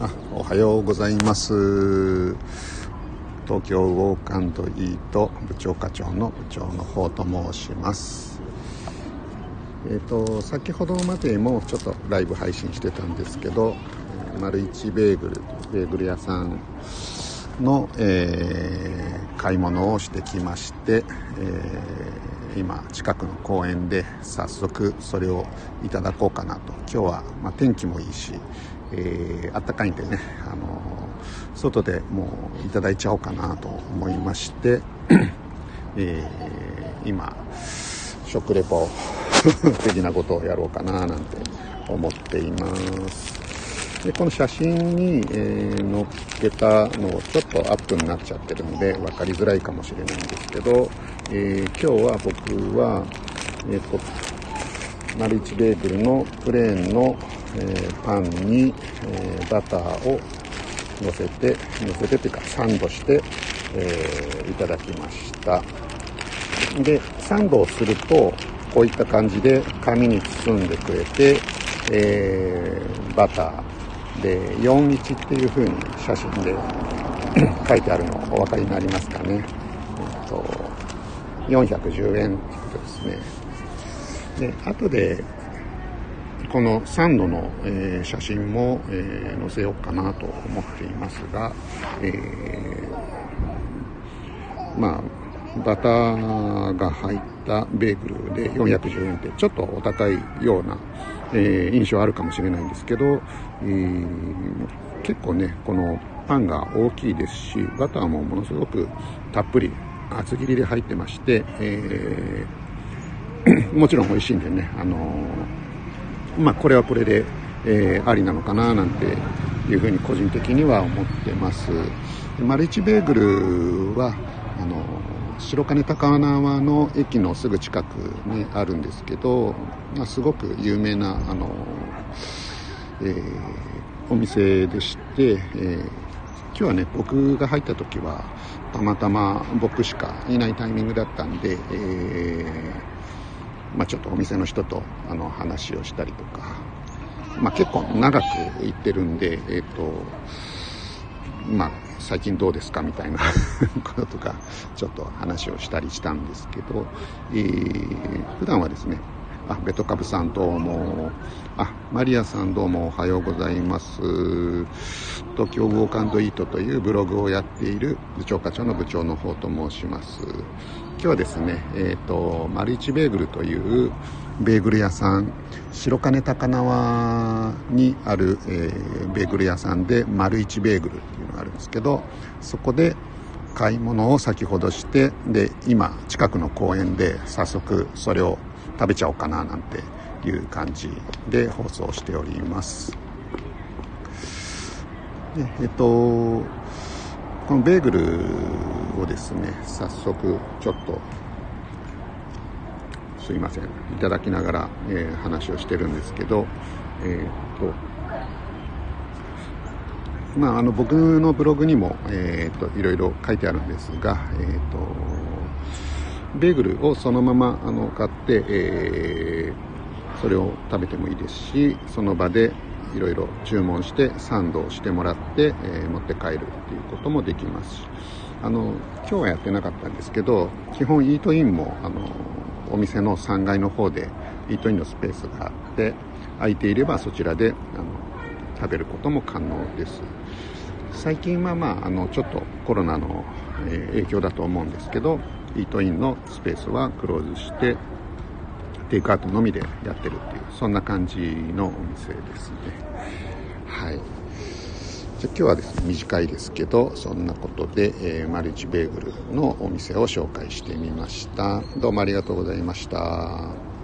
あおはようございます。東京ウォークイート部長課長の部長の方と申します。えっ、ー、と先ほどまでもちょっとライブ配信してたんですけど丸一ベーグルベーグル屋さんの、えー、買い物をしてきまして、えー、今近くの公園で早速それをいただこうかなと。今日は、まあ、天気もいいしえー、あったかいんでね、あの外でもういただいちゃおうかなと思いまして、えー、今食レポ的なことをやろうかななんて思っています。でこの写真に、えー、載っけたのをちょっとアップになっちゃってるんで分かりづらいかもしれないんですけど、えー、今日は僕は、えーと、マルチベーグルのプレーンのえ、パンに、え、バターを乗せて乗せてというかサンドして、え、いただきました。でサンドをするとこういった感じで紙に包んでくれて、え、バターで41っていう風に写真で 書いてあるのお分かりになりますかね、えっと、410円ってことですね。で後でこのサンドの、えー、写真も、えー、載せようかなと思っていますが、えー、まあ、バターが入ったベーグルで410円ってちょっとお高いような、え、印象あるかもしれないんですけど、え、結構ね、このパンが大きいですし、バターもものすごくたっぷり厚切りで入ってまして、え、もちろん美味しいんでね、あのまあ、これはこれで、えー、ありなのかななんていうふうに個人的には思ってます。マルチベーグルはあの白金高輪の駅のすぐ近くにあるんですけど、まあ、すごく有名なあの、えー、お店でして、えー、今日はね僕が入った時はたまたま僕しかいないタイミングだったんで、えーまあ、ちょっとお店の人とあの話をしたりとか、まあ、結構長く行ってるんで、えっ、ー、と、まあ、最近どうですかみたいな こととか、ちょっと話をしたりしたんですけど、えー、普段はですね、あ、ベトカブさんどうも、あ、マリアさんどうもおはようございます。東京ウォーカンドイートというブログをやっている部長課長の部長の方と申します。今日はですね、えっ、ー、と、マルイチベーグルというベーグル屋さん、白金高輪にある、えー、ベーグル屋さんで丸一ベーグルっていうのがあるんですけど、そこで買い物を先ほどして、で、今近くの公園で早速それを食べちゃおうかななんていう感じで放送しております。でえっとこのベーグルをですね早速ちょっとすいません。いただきながら、えー、話をしてるんですけどえー、っとまあ、あの僕のブログにも、えー、といろいろ書いてあるんですが、えーとベーグルをそのままあの買って、えー、それを食べてもいいですしその場でいろいろ注文してサンドをしてもらって、えー、持って帰るっていうこともできますし。あの今日はやってなかったんですけど基本イートインもあのお店の3階の方でイートインのスペースがあって空いていればそちらであの食べることも可能です。最近はまああのちょっとコロナの、影響だと思うんですけどイートインのスペースはクローズしてテイクアウトのみでやってるっていうそんな感じのお店ですね。はい。じゃ今日はですね短いですけどそんなことで、えー、マルチベーグルのお店を紹介してみました。どうもありがとうございました。